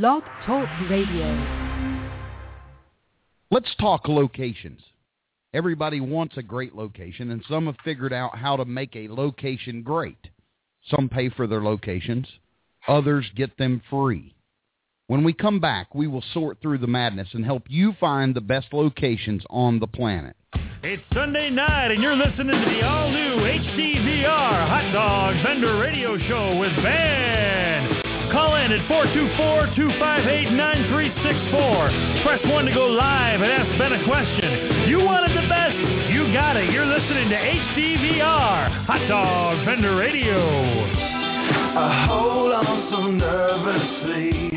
Blog Talk Radio. Let's talk locations. Everybody wants a great location, and some have figured out how to make a location great. Some pay for their locations. Others get them free. When we come back, we will sort through the madness and help you find the best locations on the planet. It's Sunday night, and you're listening to the all-new HDVR Hot Dog Vendor Radio Show with Ben. Call in at 424-258-9364. Press 1 to go live and ask Ben a question. You wanted the best. You got it. You're listening to HDVR Hot Dog Vendor Radio. I hold on so nervously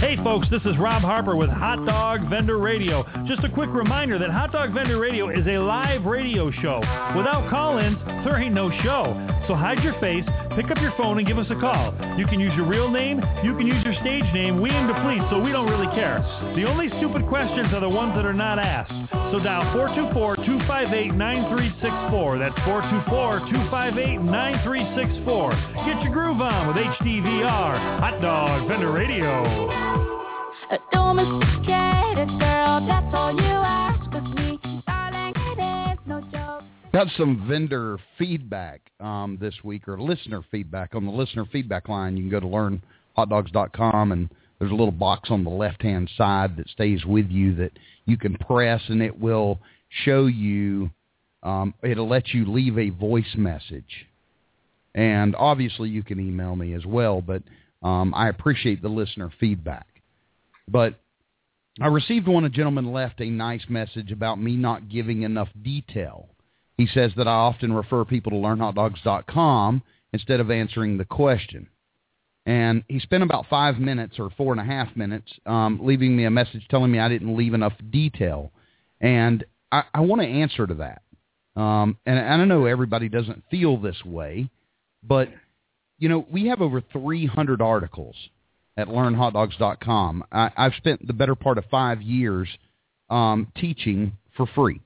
Hey folks, this is Rob Harper with Hot Dog Vendor Radio. Just a quick reminder that Hot Dog Vendor Radio is a live radio show. Without call-ins, there ain't no show. So hide your face, pick up your phone and give us a call. You can use your real name, you can use your stage name, we aim to please, so we don't really care. The only stupid questions are the ones that are not asked. So dial 424-258-9364. That's 424-258-9364. Get your groove on with HDVR, Hot Dog Vendor Radio. It, girl. That's all you ask of me. Got some vendor feedback um, this week, or listener feedback on the listener feedback line. You can go to learnhotdogs.com, and there's a little box on the left-hand side that stays with you that you can press, and it will show you. Um, it'll let you leave a voice message, and obviously you can email me as well. But um, I appreciate the listener feedback. But I received one. A gentleman left a nice message about me not giving enough detail. He says that I often refer people to learnhotdogs.com instead of answering the question. And he spent about five minutes or four and a half minutes um, leaving me a message telling me I didn't leave enough detail. And I, I want to answer to that. Um, and, and I know everybody doesn't feel this way, but, you know, we have over 300 articles at learnhotdogs.com. I, I've spent the better part of five years um, teaching for free.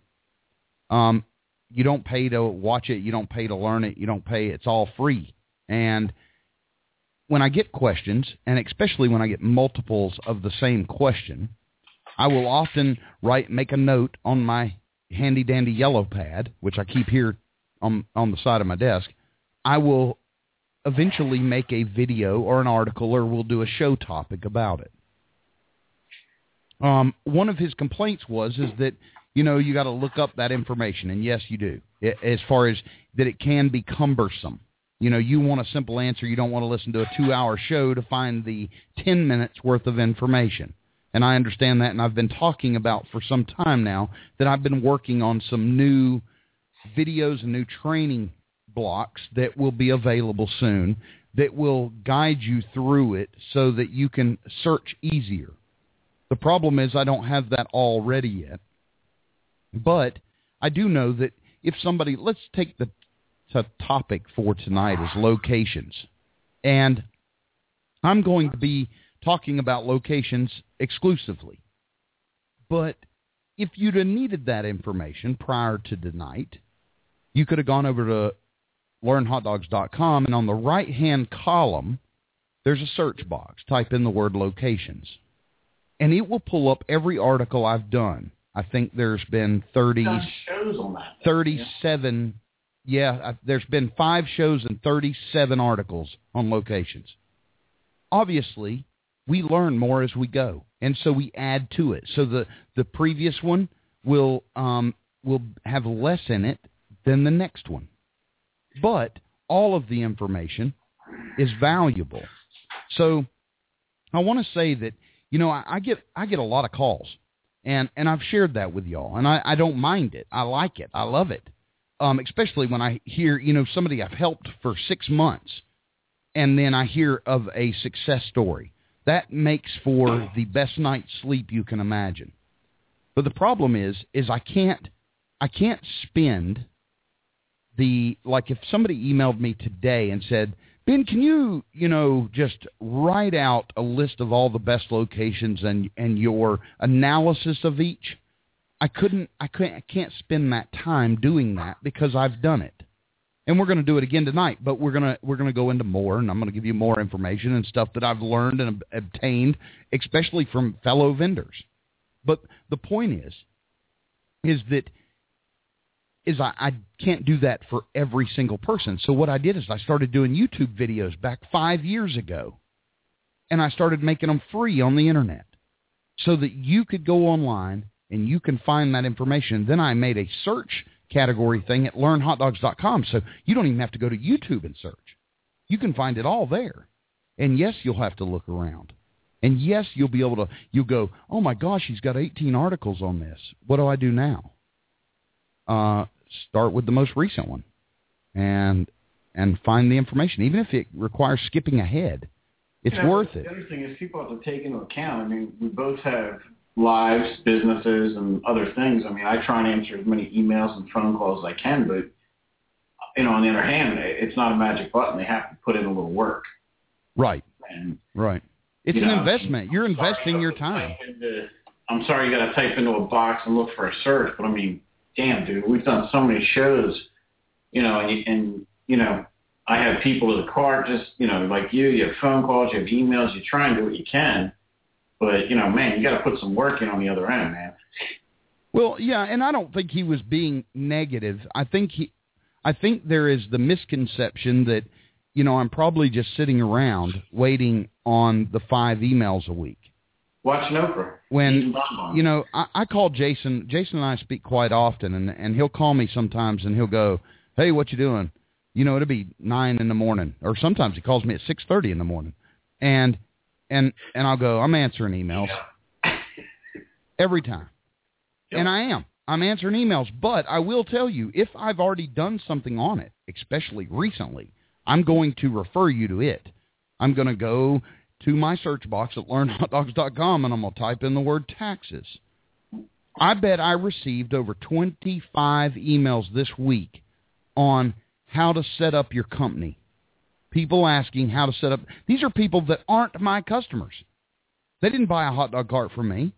Um, you don't pay to watch it. You don't pay to learn it. You don't pay. It's all free. And when I get questions, and especially when I get multiples of the same question, I will often write, make a note on my handy dandy yellow pad, which I keep here on on the side of my desk. I will eventually make a video or an article, or we'll do a show topic about it. Um, one of his complaints was is that you know you got to look up that information, and yes, you do. As far as that, it can be cumbersome. You know, you want a simple answer. You don't want to listen to a two-hour show to find the ten minutes worth of information. And I understand that, and I've been talking about for some time now that I've been working on some new videos and new training blocks that will be available soon that will guide you through it so that you can search easier. The problem is I don't have that all ready yet. But I do know that if somebody, let's take the t- topic for tonight is locations. And I'm going to be talking about locations exclusively. But if you'd have needed that information prior to tonight, you could have gone over to learnhotdogs.com and on the right-hand column, there's a search box. Type in the word locations. And it will pull up every article I've done. I think there's been 30, shows on that. 37, yeah, I- there's been five shows and 37 articles on locations. Obviously, we learn more as we go, and so we add to it. So the, the previous one will um, will have less in it than the next one, but all of the information is valuable. So I want to say that you know I, I get I get a lot of calls, and and I've shared that with y'all, and I, I don't mind it. I like it. I love it, um, especially when I hear you know somebody I've helped for six months, and then I hear of a success story. That makes for the best night's sleep you can imagine. But the problem is, is I can't, I can't spend the like if somebody emailed me today and said, Ben, can you, you know, just write out a list of all the best locations and and your analysis of each? I couldn't, I couldn't, I can't spend that time doing that because I've done it. and we're going to do it again tonight. But we're gonna we're gonna go into more, and I'm going to give you more information and stuff that I've learned and ob- obtained, especially from fellow vendors. But the point is, is that is I, I can't do that for every single person. So what I did is I started doing YouTube videos back five years ago, and I started making them free on the internet, so that you could go online and you can find that information. Then I made a search category thing at learnhotdogs.com, so you don't even have to go to YouTube and search. You can find it all there. And yes, you'll have to look around. And yes, you'll be able to, you'll go, oh my gosh, he's got 18 articles on this. What do I do now? Uh, start with the most recent one and, and find the information. Even if it requires skipping ahead, it's You know, worth it. The other thing is people have to take into account. I mean, we both have lives, businesses, and other things. I mean, I try and answer as many emails and phone calls as I can, but you know, on the other hand, it's not a magic button. They have to put in a little work. Right, And right. It's an know, investment. You're I'm investing you your time. into- I'm sorry you got to type into a box and look for a search, but I mean, damn, dude, we've done so many shows, you know, and, and you know, I have people to the cart, just you know, like you. You have phone calls, you have emails. You try and do what you can, but you know, man, you got to put some work in on the other end, man. Well, yeah, and I don't think he was being negative. I think he, I think there is the misconception that, you know, I'm probably just sitting around waiting on the five emails a week. Watching Oprah. When you know, I, I call Jason. Jason and I speak quite often, and and he'll call me sometimes, and he'll go, "Hey, what you doing?" You know, it'll be nine in the morning, or sometimes he calls me at six thirty in the morning, and and and I'll go, "I'm answering emails every time." And I am. I'm answering emails, but I will tell you, if I've already done something on it, especially recently, I'm going to refer you to it. I'm going to go to my search box at learnhotdogs.com and I'm going to type in the word taxes. I bet I received over 25 emails this week on how to set up your company. People asking how to set up. These are people that aren't my customers. They didn't buy a hot dog cart from me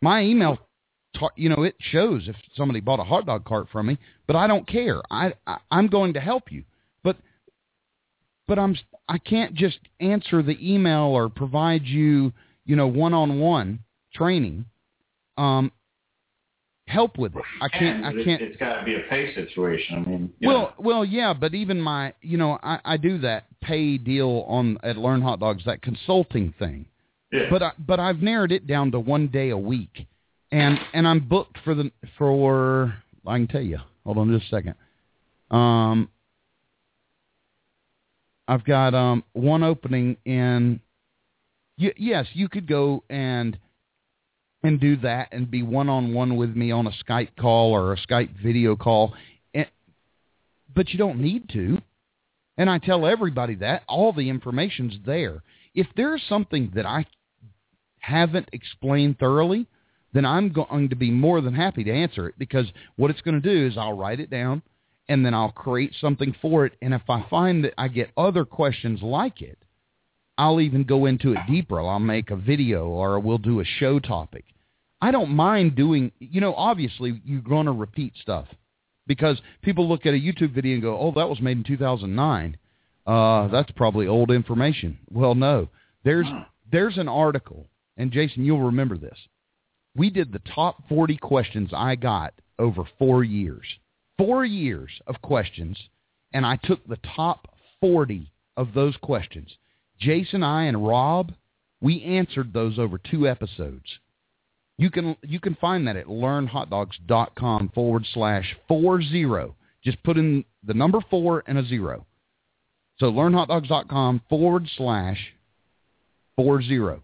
my email you know it shows if somebody bought a hot dog cart from me but i don't care i, I i'm going to help you but i'm i can't just answer the email or provide you you know one on one training um help with it i can't i can't It's got to be a pay situation. I mean, well, know, well, yeah, but even my, you know, I, I do that pay deal on at Learn Hot Dogs, that consulting thing. yeah. But I, but I've narrowed it down to one day a week, and and I'm booked for the for I can tell you. Hold on just a second. Um, I've got um one opening in. Y- yes, you could go and and do that and be one on one with me on a Skype call or a Skype video call, and, but you don't need to. And I tell everybody that all the information's there. If there's something that I haven't explained thoroughly, then I'm going to be more than happy to answer it because what it's going to do is I'll write it down and then I'll create something for it. And if I find that I get other questions like it, I'll even go into it deeper. I'll make a video or we'll do a show topic. I don't mind doing, you know, obviously you're going to repeat stuff because people look at a YouTube video and go, oh, that was made in 2009. Uh, that's probably old information. Well, no, there's, there's an article and Jason, you'll remember this. We did the top 40 questions I got over four years. Four years of questions, and I took the top 40 of those questions. Jason, I, and Rob, we answered those over two episodes. You can you can find that at learnhotdogs.com forward slash four zero. Just put in the number four and a zero. So learnhotdogs.com forward slash four zero.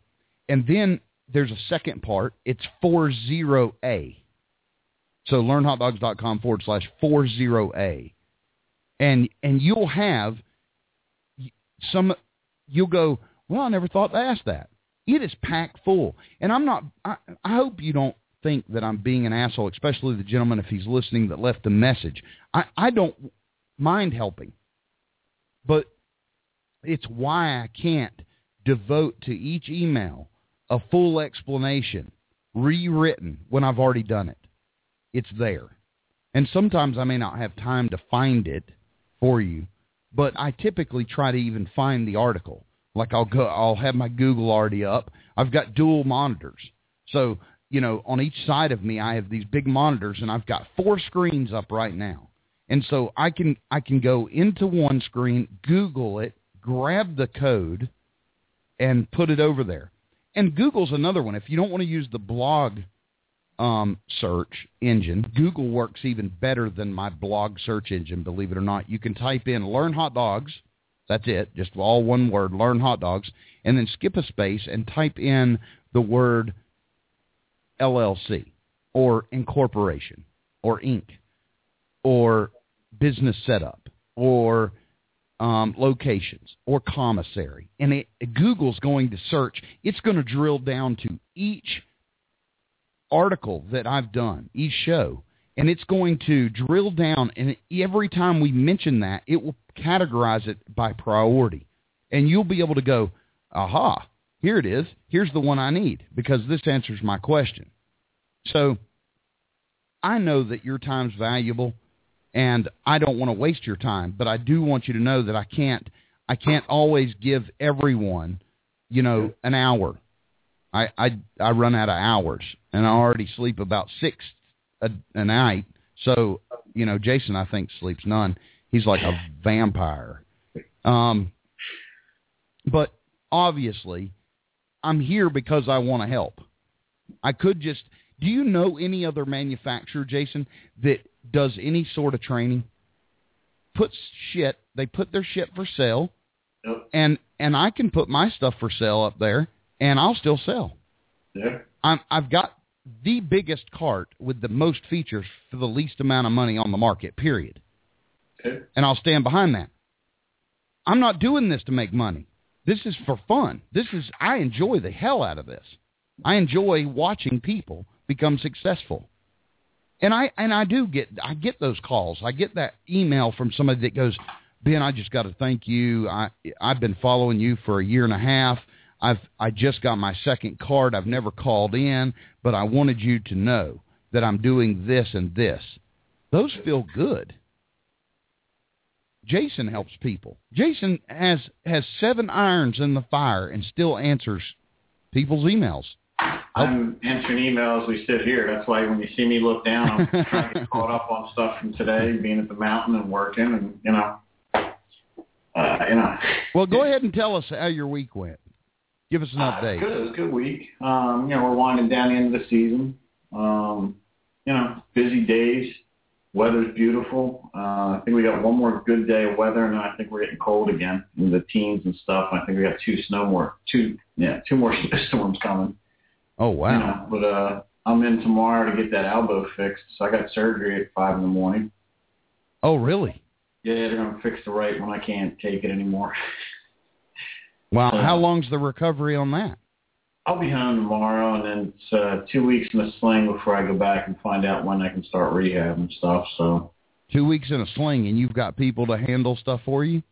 And then there's a second part. It's 40A. So learnhotdogs.com forward slash 40A. And, and you'll have some, you'll go, well, I never thought to ask that. It is packed full. And I'm not, I, I hope you don't think that I'm being an asshole, especially the gentleman if he's listening that left the message. I, I don't mind helping. But it's why I can't devote to each email a full explanation, rewritten when I've already done it. It's there. And sometimes I may not have time to find it for you, but I typically try to even find the article. Like I'll go, I'll have my Google already up. I've got dual monitors, so you know on each side of me I have these big monitors, and I've got four screens up right now. And so I can I can go into one screen, Google it, grab the code, and put it over there. And Google's another one. If you don't want to use the blog um, search engine, Google works even better than my blog search engine. Believe it or not, you can type in "learn hot dogs." That's it, just all one word, "learn hot dogs," and then skip a space and type in the word LLC or incorporation or Inc. or business setup or um, locations or commissary. And it, Google's going to search. It's going to drill down to each article that I've done, each show, and it's going to drill down. And every time we mention that, it will categorize it by priority. And you'll be able to go, aha, here it is. Here's the one I need because this answers my question. So I know that your time's valuable and I don't want to waste your time, but I do want you to know that I can't I can't always give everyone, you know, an hour. I I I run out of hours and I already sleep about 6 a, a night. So, you know, Jason I think sleeps none. He's like a vampire. Um but obviously I'm here because I want to help. I could just do you know any other manufacturer, Jason, that does any sort of training? Puts shit, they put their shit for sale, Yep. and and I can put my stuff for sale up there, and I'll still sell. Yeah. I'm, I've got the biggest cart with the most features for the least amount of money on the market. Period. Okay. And I'll stand behind that. I'm not doing this to make money. This is for fun. This is I enjoy the hell out of this. I enjoy watching people become successful. And I and I do get I get those calls. I get that email from somebody that goes, "Ben, I just got to thank you. I I've been following you for a year and a half. I've I just got my second card. I've never called in, but I wanted you to know that I'm doing this and this." Those feel good. Jason helps people. Jason has has seven irons in the fire and still answers people's emails. I'm answering emails. We sit here. That's why when you see me look down, I'm trying to get caught up on stuff from today, being at the mountain and working, and you know, uh, you know. Well, go ahead and tell us how your week went. Give us an Uh, update. Good. It was a good week. Um, you know, we're winding down the end of the season. Um, you know, busy days. Weather's beautiful. Uh, I think we got one more good day of weather, and then I think we're getting cold again in the teens and stuff. I think we got two snow more, two yeah, two more storms coming. Oh wow! You know, but uh, I'm in tomorrow to get that elbow fixed. So I got surgery at five in the morning. Oh really? Yeah, they're gonna fix the right when I can't take it anymore. Wow. Uh, How long's the recovery on that? I'll be home tomorrow, and then it's uh, two weeks in a sling before I go back and find out when I can start rehab and stuff. So Two weeks in a sling, and you've got people to handle stuff for you.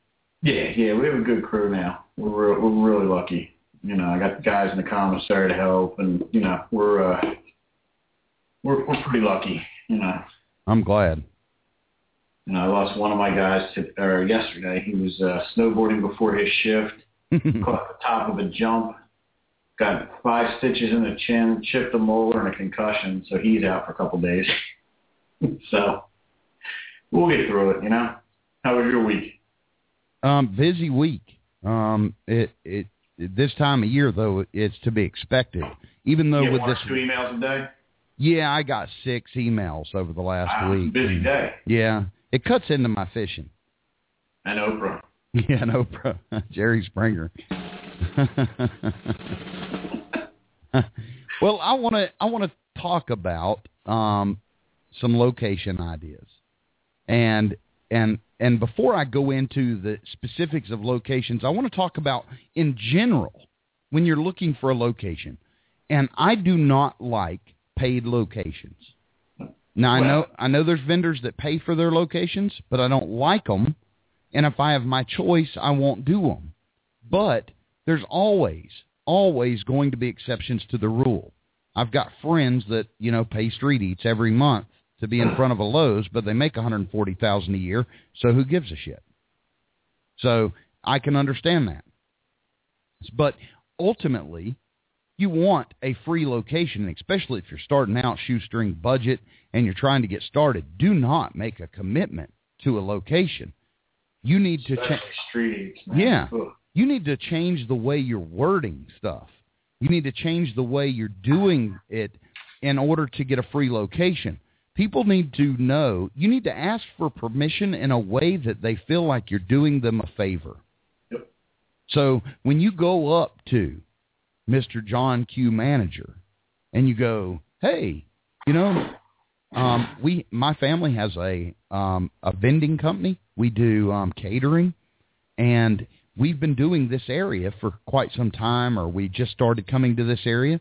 yeah, yeah, we have a good crew now. We're re- we're really lucky. You know, I got the guys in the commissary to help, and you know, we're uh, we're we're pretty lucky. You know, I'm glad. you know, I lost one of my guys to, or yesterday. He was uh, snowboarding before his shift. caught the top of a jump, got five stitches in the chin, chipped a molar, and a concussion, so he's out for a couple days. so we'll get through it, you know. How was your week? um, busy week. Um, it it this time of year though, it's to be expected. Even though with this, two emails a day. yeah, I got six emails over the last Wow, week. busy day. Yeah, it cuts into my fishing. And Oprah. Yeah, no, bro. Jerry Springer. well, I want to I want to talk about um, some location ideas, and and and before I go into the specifics of locations, I want to talk about in general when you're looking for a location, and I do not like paid locations. Now I know I know there's vendors that pay for their locations, but I don't like them. And if I have my choice, I won't do them. But there's always, always going to be exceptions to the rule. I've got friends that, you know, pay street eats every month to be in front of a Lowe's, but they make 140,000 a year, so who gives a shit? So I can understand that. But ultimately, you want a free location, especially if you're starting out shoestring budget and you're trying to get started. Do not make a commitment to a location. You need to change. Yeah. Ugh. You need to change the way you're wording stuff. You need to change the way you're doing it in order to get a free location. People need to know, you need to ask for permission in a way that they feel like you're doing them a favor. Yep. So when you go up to Mr. John Q manager and you go, "Hey, you know, um, we my family has a um, a vending company. We do um, catering, and we've been doing this area for quite some time, or we just started coming to this area,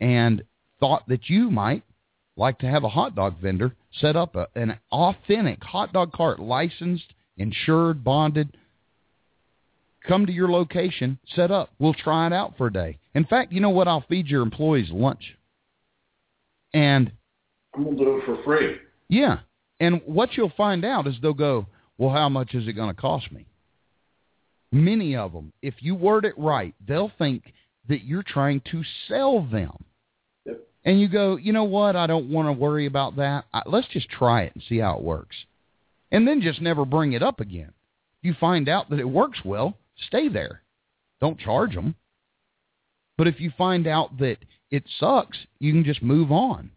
and thought that you might like to have a hot dog vendor set up a, an authentic hot dog cart, licensed, insured, bonded." Come to your location, set up. We'll try it out for a day. In fact, you know what? I'll feed your employees lunch. And I'm gonna do it for free. yeah. And what you'll find out is they'll go, well, how much is it going to cost me? Many of them, if you word it right, they'll think that you're trying to sell them. Yep. And you go, you know what? I don't want to worry about that. I, let's just try it and see how it works. And then just never bring it up again. You find out that it works well, stay there. Don't charge them. But if you find out that it sucks, you can just move on.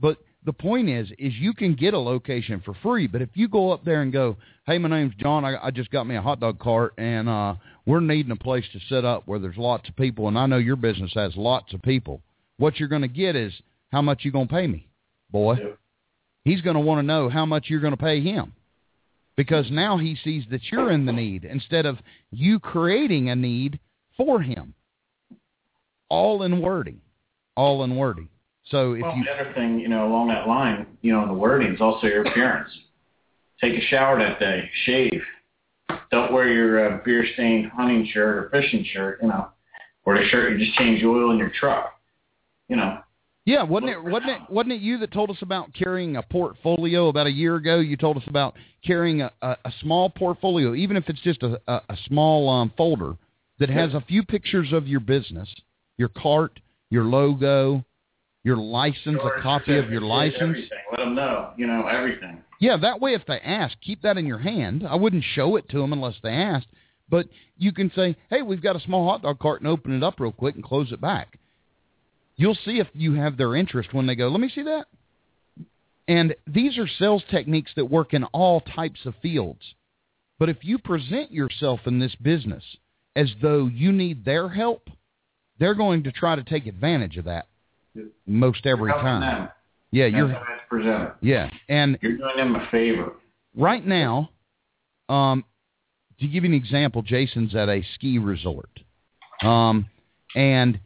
But the point is, is you can get a location for free. But if you go up there and go, "Hey, my name's John. I, I just got me a hot dog cart, and uh, we're needing a place to set up where there's lots of people, and I know your business has lots of people. What you're going to get is how much you're going to pay me, boy. Yep. He's going to want to know how much you're going to pay him." Because now he sees that you're in the need instead of you creating a need for him. All in wording. All in wording. So if well, you the other thing, you know, along that line, you know, the wording is also your appearance. Take a shower that day. Shave. Don't wear your uh, beer-stained hunting shirt or fishing shirt, you know, or the shirt you just changed oil in your truck. You know, Yeah, wasn't it wasn't it wasn't it you that told us about carrying a portfolio about a year ago? You told us about carrying a, a, a small portfolio, even if it's just a, a, a small um, folder that has a few pictures of your business, your cart, your logo, your license, a copy of your license. Everything. Let them know, you know, everything. Yeah, that way if they ask, keep that in your hand. I wouldn't show it to them unless they asked, but you can say, "Hey, we've got a small hot dog cart," and open it up real quick and close it back. You'll see if you have their interest when they go, "Let me see that." And these are sales techniques that work in all types of fields. But if you present yourself in this business as though you need their help, they're going to try to take advantage of that most every time. Yeah, you're presented. yeah, and You're doing them a favor. right now, um, to give you an example, Jason's at a ski resort, um, and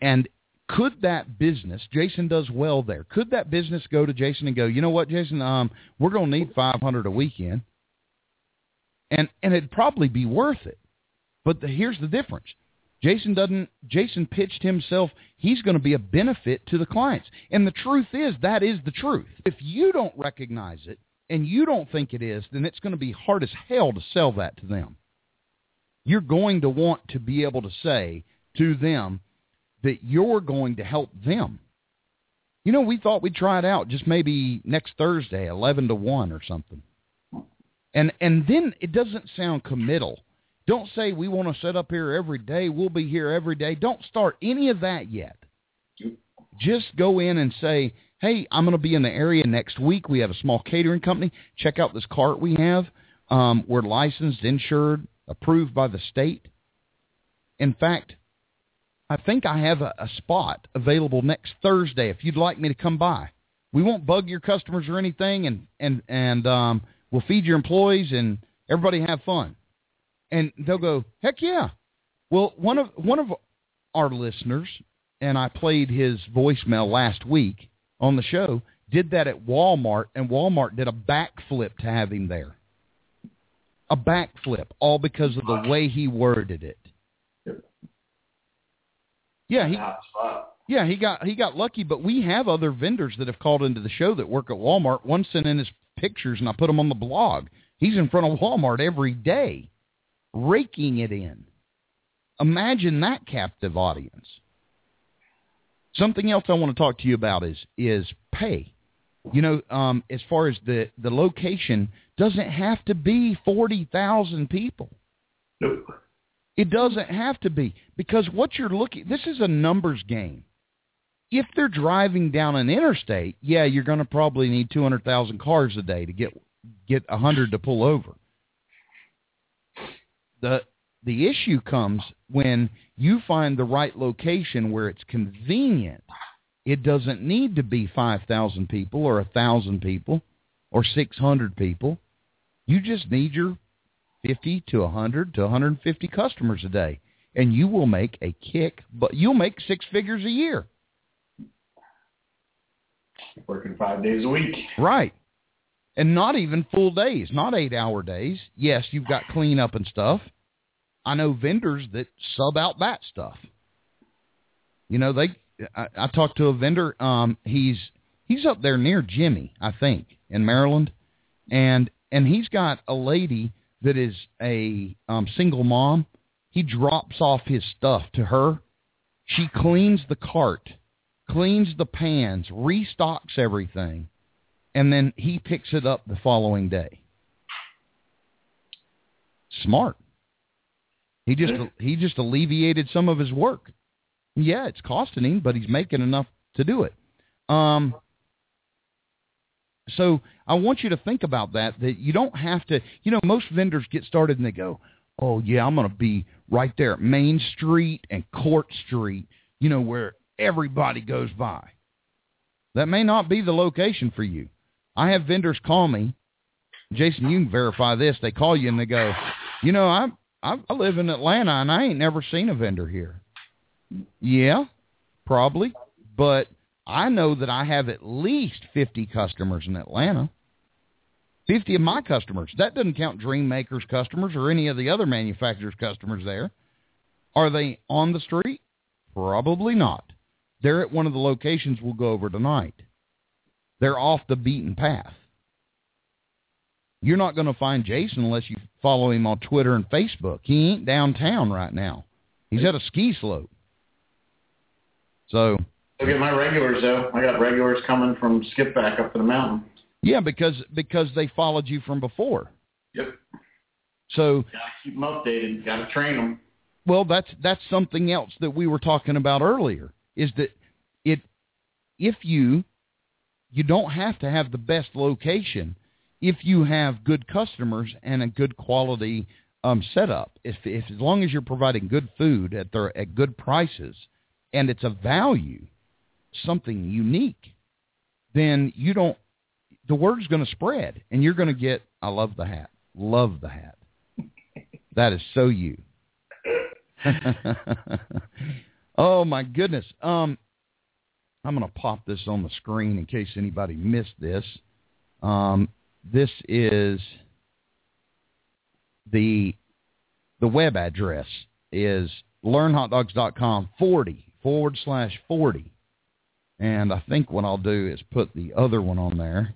and could that business, Jason does well there. Could that business go to Jason and go, you know what, Jason, um, we're going to need five hundred a weekend, and and it'd probably be worth it. But the, here's the difference. Jason doesn't. Jason pitched himself. He's going to be a benefit to the clients, and the truth is that is the truth. If you don't recognize it and you don't think it is, then it's going to be hard as hell to sell that to them. You're going to want to be able to say to them that you're going to help them. You know, we thought we'd try it out just maybe next Thursday, eleven to one or something, and and then it doesn't sound committal. Don't say we want to set up here every day. We'll be here every day. Don't start any of that yet. Just go in and say, hey, I'm going to be in the area next week. We have a small catering company. Check out this cart we have. Um, we're licensed, insured, approved by the state. In fact, I think I have a, a spot available next Thursday if you'd like me to come by. We won't bug your customers or anything, and and and um, we'll feed your employees and everybody have fun and they'll go, heck yeah. Well, one of one of our listeners, and I played his voicemail last week on the show, did that at Walmart, and Walmart did a backflip to have him there. A backflip, all because of the way he worded it. Yeah, he Yeah, he got he got lucky, but we have other vendors that have called into the show that work at Walmart. One sent in his pictures, and I put them on the blog. He's in front of Walmart every day, raking it in. Imagine that captive audience. Something else I want to talk to you about is is pay. You know, um, as far as the the location doesn't have to be forty thousand people. Nope. It doesn't have to be because what you're looking this is a numbers game. If they're driving down an interstate, yeah, you're going to probably need 200,000 cars a day to get get a 100 to pull over. The the issue comes when you find the right location where it's convenient. It doesn't need to be 5,000 people or 1,000 people or 600 people. You just need your 50 to 100 to 150 customers a day and you will make a kick but you'll make six figures a year Working five days a week. right and not even full days not eight hour days yes you've got cleanup and stuff i know vendors that sub out that stuff you know they i, I talked to a vendor um he's he's up there near jimmy i think in maryland and and he's got a lady that is a um, single mom, he drops off his stuff to her. She cleans the cart, cleans the pans, restocks everything, and then he picks it up the following day. Smart. He just he just alleviated some of his work. Yeah, it's costing him, but he's making enough to do it. Um, so I want you to think about that, that you don't have to, you know, most vendors get started and they go, oh, yeah, I'm going to be right there at Main Street and Court Street, you know, where everybody goes by. That may not be the location for you. I have vendors call me. Jason, you can verify this. They call you and they go, you know, I I, I live in Atlanta and I ain't never seen a vendor here. Yeah, probably, but I know that I have at least 50 customers in Atlanta. 50 of my customers. That doesn't count Dream Makers customers or any of the other manufacturers' customers there. Are they on the street? Probably not. They're at one of the locations we'll go over tonight. They're off the beaten path. You're not going to find Jason unless you follow him on Twitter and Facebook. He ain't downtown right now. He's at a ski slope. So Look at my regulars though. I got regulars coming from Skip back up to the mountain. yeah, because because they followed you from before. Yep. So Gotta keep them updated. Gotta train them. Well, that's that's something else that we were talking about earlier. Is that it? If you you don't have to have the best location if you have good customers and a good quality um, setup. If, if as long as you're providing good food at their at good prices and it's a value, something unique, then you don't. The word's going to spread, and you're going to get. I love the hat. Love the hat. That is so you. oh my goodness. Um, I'm going to pop this on the screen in case anybody missed this. Um, this is the the web address is learnhotdogs.com 40 forward slash 40. And I think what I'll do is put the other one on there.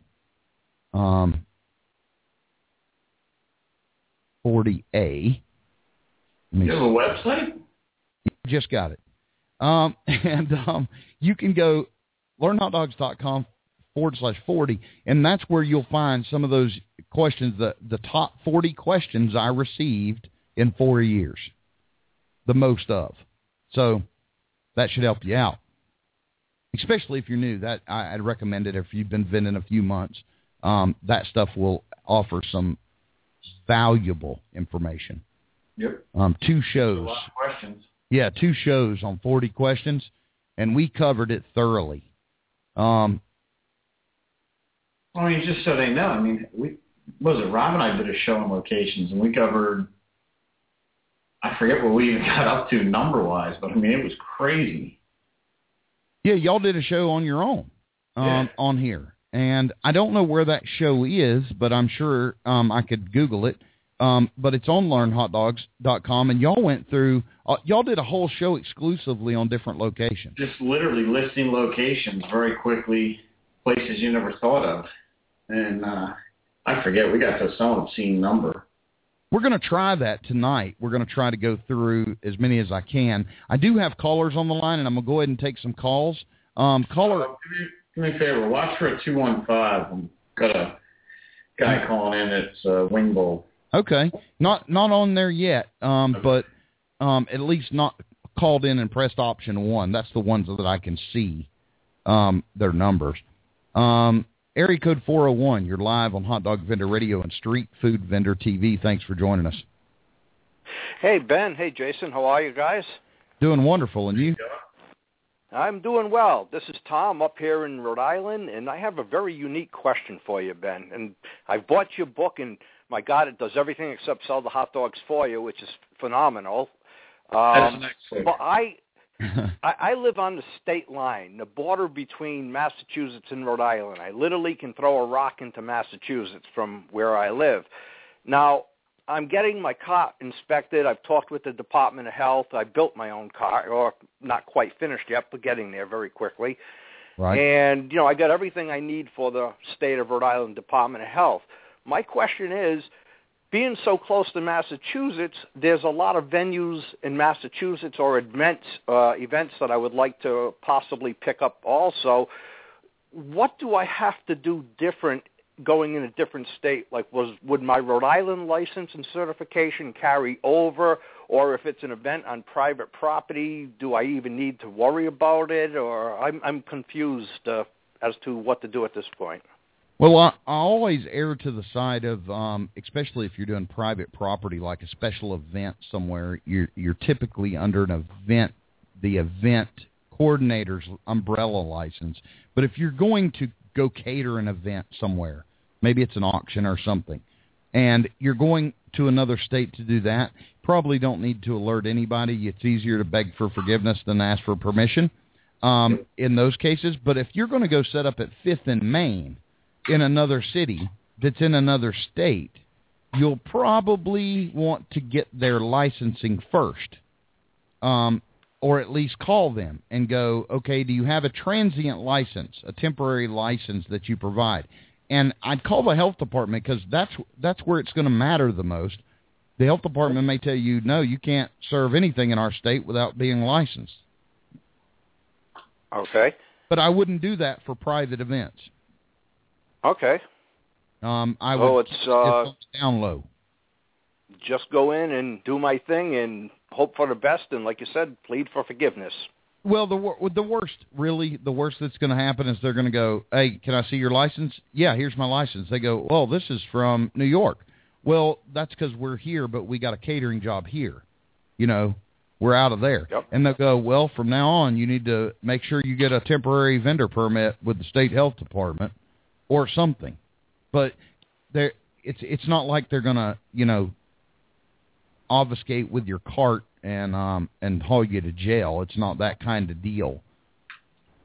Um, 40A. You have a website? just got it. Um, and um, you can go learnhotdogs.com forward slash 40, and that's where you'll find some of those questions, the, the top 40 questions I received in four years, the most of. So that should help you out, especially if you're new. That I, I'd recommend it if you've been vending a few months. Um, that stuff will offer some valuable information. Yep. Um, two A shows. lot of questions. Yeah, two shows on 40 questions, and we covered it thoroughly. Um, I mean, just so they know, I mean, we was it Rob and I did a show on locations, and we covered. I forget what we even got up to number wise, but I mean, it was crazy. yeah, y'all did a show on your own um, Yeah. on here, and I don't know where that show is, but I'm sure um, I could Google it. Um, but it's on learnhotdogs.com, and y'all went through. Uh, y'all did a whole show exclusively on different locations. Just literally listing locations very quickly, places you never thought of, and uh, I forget we got to some obscene number. We're going to try that tonight. We're going to try to go through as many as I can. I do have callers on the line, and I'm going to go ahead and take some calls. Um, caller, Uh, do, me, do me a favor, watch for a two one five. Got a guy calling in. It's uh, Wing Bowl. okay, not not on there yet, um, but um, at least not called in and pressed option one. That's the ones that I can see um, their numbers. Um, area code 401. You're live on Hot Dog Vendor Radio and Street Food Vendor TV. Thanks for joining us. Hey Ben, hey Jason, how are you guys? Doing wonderful, and you? I'm doing well. This is Tom up here in Rhode Island, and I have a very unique question for you, Ben. And I've bought your book, and my God, it does everything except sell the hot dogs for you, which is phenomenal. That's Um, next week. but I, I I live on the state line, the border between Massachusetts and Rhode Island. I literally can throw a rock into Massachusetts from where I live. Now, I'm getting my car inspected. I've talked with the Department of Health. I built my own car, or not quite finished yet, but getting there very quickly. right. And, you know, I got everything I need for the state of Rhode Island Department of Health. My question is, being so close to Massachusetts, there's a lot of venues in Massachusetts or events, uh, events that I would like to possibly pick up also. What do I have to do different going in a different state? Like, was would my Rhode Island license and certification carry over, or if it's an event on private property, do I even need to worry about it? Or I'm I'm confused uh, as to what to do at this point. Well, I, I always err to the side of, um, especially if you're doing private property, like a special event somewhere. You're you're typically under an event, the event coordinator's umbrella license. But if you're going to go cater an event somewhere, maybe it's an auction or something, and you're going to another state to do that, probably don't need to alert anybody. It's easier to beg for forgiveness than ask for permission um, in those cases. But if you're going to go set up at Fifth and Main in another city that's in another state, you'll probably want to get their licensing first, um, or at least call them and go, okay, do you have a transient license, a temporary license that you provide? And I'd call the health department because that's that's where it's going to matter the most. The health department may tell you, no, you can't serve anything in our state without being licensed. Okay. But I wouldn't do that for private events. Okay. Um, I Oh, would it's, uh, it's down low. Just go in and do my thing and hope for the best, and like you said, plead for forgiveness. Well, the the worst, really, the worst that's going to happen is they're going to go, "Hey, can I see your license?" Yeah, here's my license. They go, "Well, this is from New York." Well, that's because we're here, but we got a catering job here. You know, we're out of there. Yep. And they'll go, "Well, from now on, you need to make sure you get a temporary vendor permit with the state health department or something." But there, it's it's not like they're going to, you know, obfuscate with your cart and um and haul you to jail. It's not that kind of deal.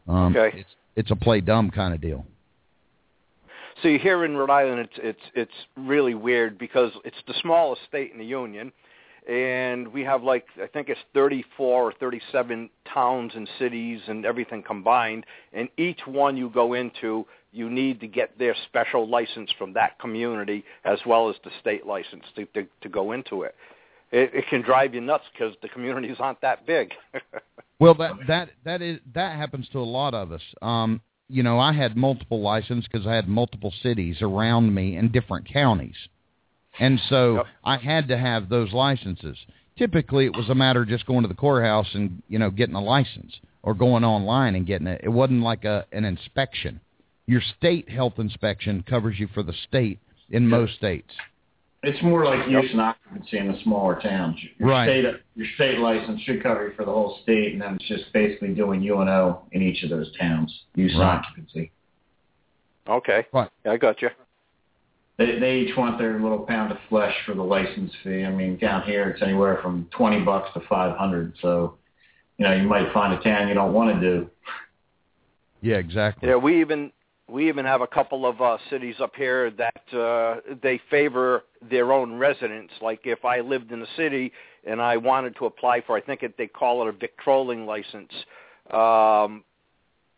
Um, Okay. It's it's a play dumb kind of deal. See, here in Rhode Island, it's it's it's really weird because it's the smallest state in the union, and we have like I think it's 34 or 37 towns and cities and everything combined, and each one you go into, you need to get their special license from that community as well as the state license to to, to go into it. It, it can drive you nuts because the communities aren't that big. Well, that that that is that happens to a lot of us. Um, you know, I had multiple licenses because I had multiple cities around me in different counties, and so Yep. I had to have those licenses. Typically, it was a matter of just going to the courthouse and you know getting a license or going online and getting it. It wasn't like a an inspection. Your state health inspection covers you for the state in most states. It's more like use and occupancy in the smaller towns. Your Right. state your state license should cover you for the whole state, and then it's just basically doing U&O in each of those towns. Use and occupancy. okay, Right. I got you. They they each want their little pound of flesh for the license fee. I mean, down here it's anywhere from twenty bucks to five hundred. So, you know, you might find a town you don't want to do. Yeah, exactly. Yeah, we even we even have a couple of uh, cities up here that uh, they favor their own residents. Like if I lived in a city and I wanted to apply for, I think it, they call it a victualing license. Um,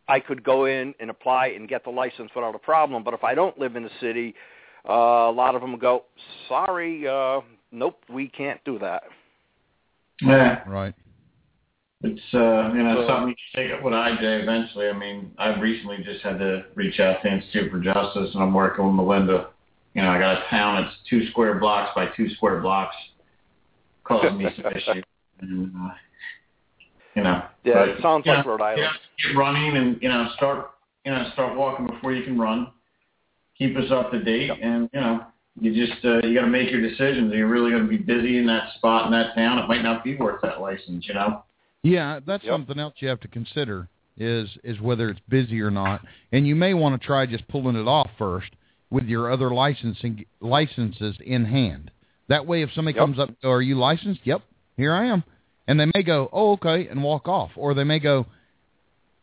I could go in and apply and get the license without a problem. But if I don't live in the city, uh, a lot of them go, sorry, uh, nope, we can't do that. Yeah, Right. It's uh, you know So- something you should take up with IJ eventually. I mean, I've recently just had to reach out to Institute for Justice, and I'm working with Melinda. You know, I got a town that's two square blocks by two square blocks, causing me some issues. And, uh, you know, Yeah, but, it sounds like know, Rhode Island. Yeah, get running and you know start you know start walking before you can run. Keep us up to date, and you know you just uh, you got to make your decisions. Are you really going to be busy in that spot in that town? It might not be worth that license, you know. Yeah, that's Yep. something else you have to consider is is whether it's busy or not, and you may want to try just pulling it off first with your other licensing licenses in hand. That way, if somebody Yep. comes up, oh, "Are you licensed?" Yep, here I am, and they may go, "Oh, okay," and walk off, or they may go,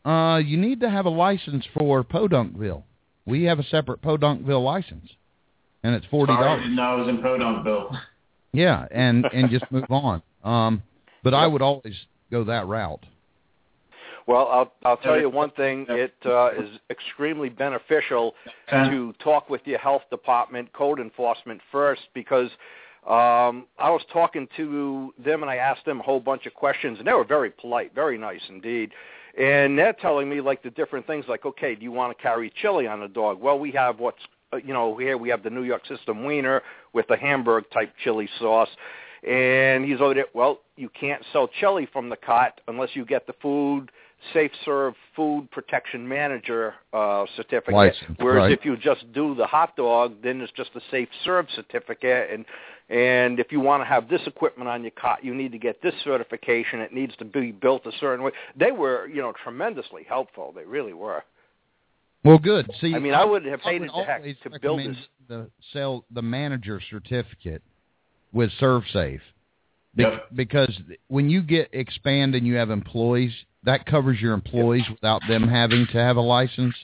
"Uh, you need to have a license for Podunkville. We have a separate Podunkville license, and it's forty dollars. didn't I was in Podunkville. Yeah, and and just move on. Um, but I would always go that route. Well, I'll I'll tell you one thing. It uh, is extremely beneficial to talk with your health department, code enforcement first, because um, I was talking to them and I asked them a whole bunch of questions, and they were very polite, very nice indeed. And they're telling me like the different things, like, okay, do you want to carry chili on the dog? Well, we have what's uh, you know here we have the New York System wiener with the Hamburg type chili sauce. And he's over there. Well, you can't sell chili from the cot unless you get the food safe serve food protection manager uh, certificate. License, Whereas right. if you just do the hot dog, then it's just a safe serve certificate. And and if you want to have this equipment on your cot, you need to get this certification. It needs to be built a certain way. They were, you know, tremendously helpful. They really were. Well, good. See, I mean, I would have I hated would to heck to build this. the sell the manager certificate with ServSafe. Be- Yep. Because when you get expand and you have employees, that covers your employees without them having to have a license.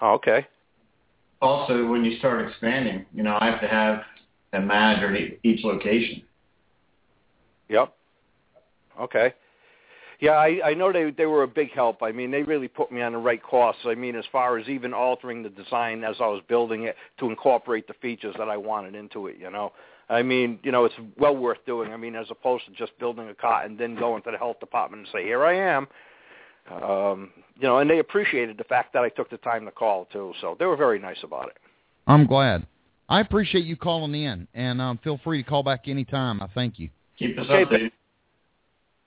Oh, okay. Also, when you start expanding, you know, I have to have a manager at e- each location. Yep. Okay. Yeah, I, I know they they were a big help. I mean, they really put me on the right course. I mean, as far as even altering the design as I was building it to incorporate the features that I wanted into it. You know, I mean, you know, it's well worth doing. I mean, as opposed to just building a cot and then going to the health department and say, "Here I am." Um, you know, and they appreciated the fact that I took the time to call too. So they were very nice about it. I'm glad. I appreciate you calling in, and um, feel free to call back anytime. I thank you. Keep us Okay, updated.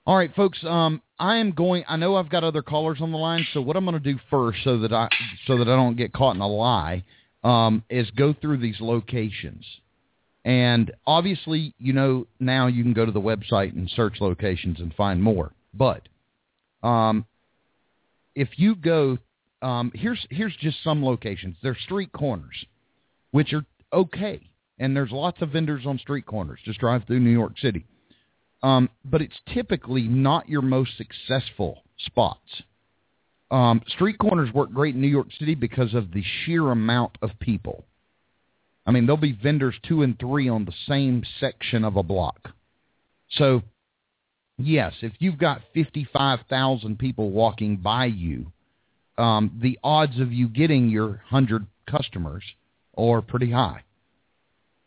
All right, folks. Um, I am going. I know I've got other callers on the line, so what I'm going to do first, so that I so that I don't get caught in a lie, um, is go through these locations. And obviously, you know now you can go to the website and search locations and find more. But um, if you go, um, here's here's just some locations. They're street corners, which are okay, and there's lots of vendors on street corners. Just drive through New York City um, but it's typically not your most successful spots. Um, street corners work great in New York City because of the sheer amount of people. I mean, there'll be vendors two and three on the same section of a block. So, yes, if you've got 55,000 people walking by you, um, the odds of you getting your 100 customers are pretty high.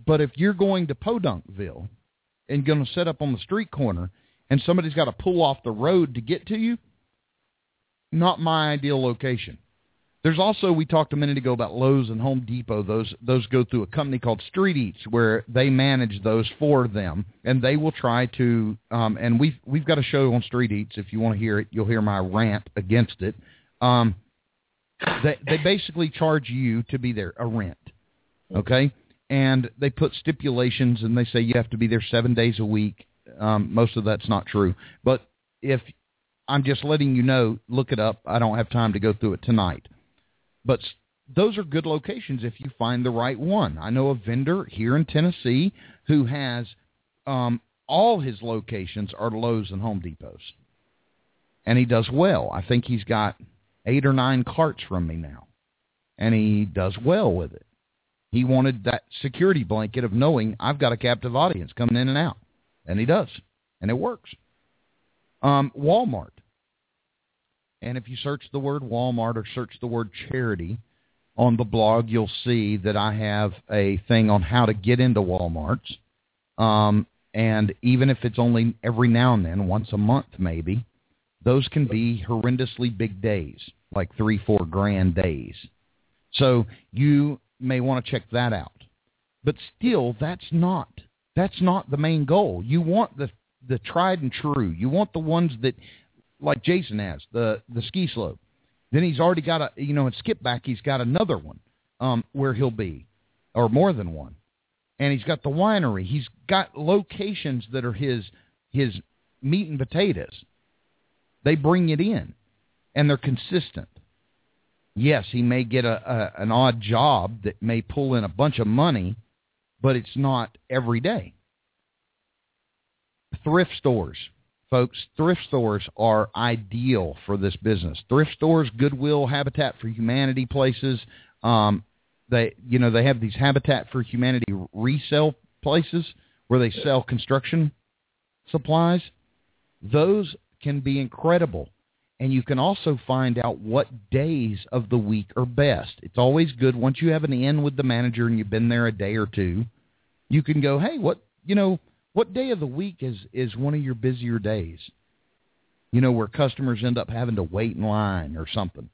But if you're going to Podunkville and going to set up on the street corner and somebody's got to pull off the road to get to you, not my ideal location. There's also we talked a minute ago about Lowe's and Home Depot. Those those go through a company called Street Eats where they manage those for them, and they will try to. Um, and we've we've got a show on Street Eats. If you want to hear it, you'll hear my rant against it. Um, they they basically charge you to be there a rent, okay? And they put stipulations and they say you have to be there seven days a week. Um, most of that's not true, but if I'm just letting you know, look it up. I don't have time to go through it tonight. But those are good locations if you find the right one. I know a vendor here in Tennessee who has um, all his locations are Lowe's and Home Depots, and he does well. I think he's got eight or nine carts from me now. and he does well with it. He wanted that security blanket of knowing I've got a captive audience coming in and out, and he does, and it works. Um, Walmart, and if you search the word Walmart or search the word charity on the blog, you'll see that I have a thing on how to get into Walmarts. Um, and even if it's only every now and then, once a month maybe, those can be horrendously big days, like three, four grand days. So you may want to check that out. But still, that's not that's not the main goal. You want the the tried and true. You want the ones that, like Jason has, the the ski slope. Then he's already got a you know in skip back he's got another one um, where he'll be, or more than one, and he's got the winery. He's got locations that are his his meat and potatoes. They bring it in, and they're consistent. Yes, he may get a, a an odd job that may pull in a bunch of money, but it's not every day. Thrift stores, folks, thrift stores are ideal for this business. Thrift stores, Goodwill, Habitat for Humanity places, um, they you know they have these Habitat for Humanity resale places where they sell construction supplies. Those can be incredible. And you can also find out what days of the week are best. It's always good once you have an in with the manager and you've been there a day or two. You can go, hey, what you know, what day of the week is is one of your busier days? You know, where customers end up having to wait in line or something.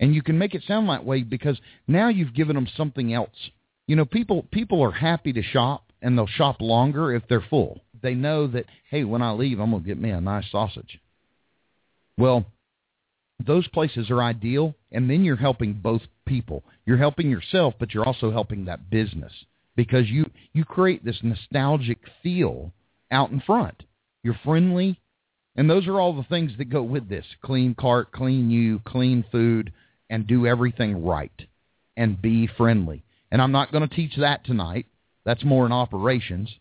And you can make it sound that way because now you've given them something else. You know, people people are happy to shop and they'll shop longer if they're full. They know that hey, when I leave, I'm gonna get me a nice sausage. Well, those places are ideal, and then you're helping both people. You're helping yourself, but you're also helping that business because you you create this nostalgic feel out in front. You're friendly, and those are all the things that go with this: clean cart, clean you, clean food, and do everything right, and be friendly. And I'm not going to teach that tonight. That's more in operations,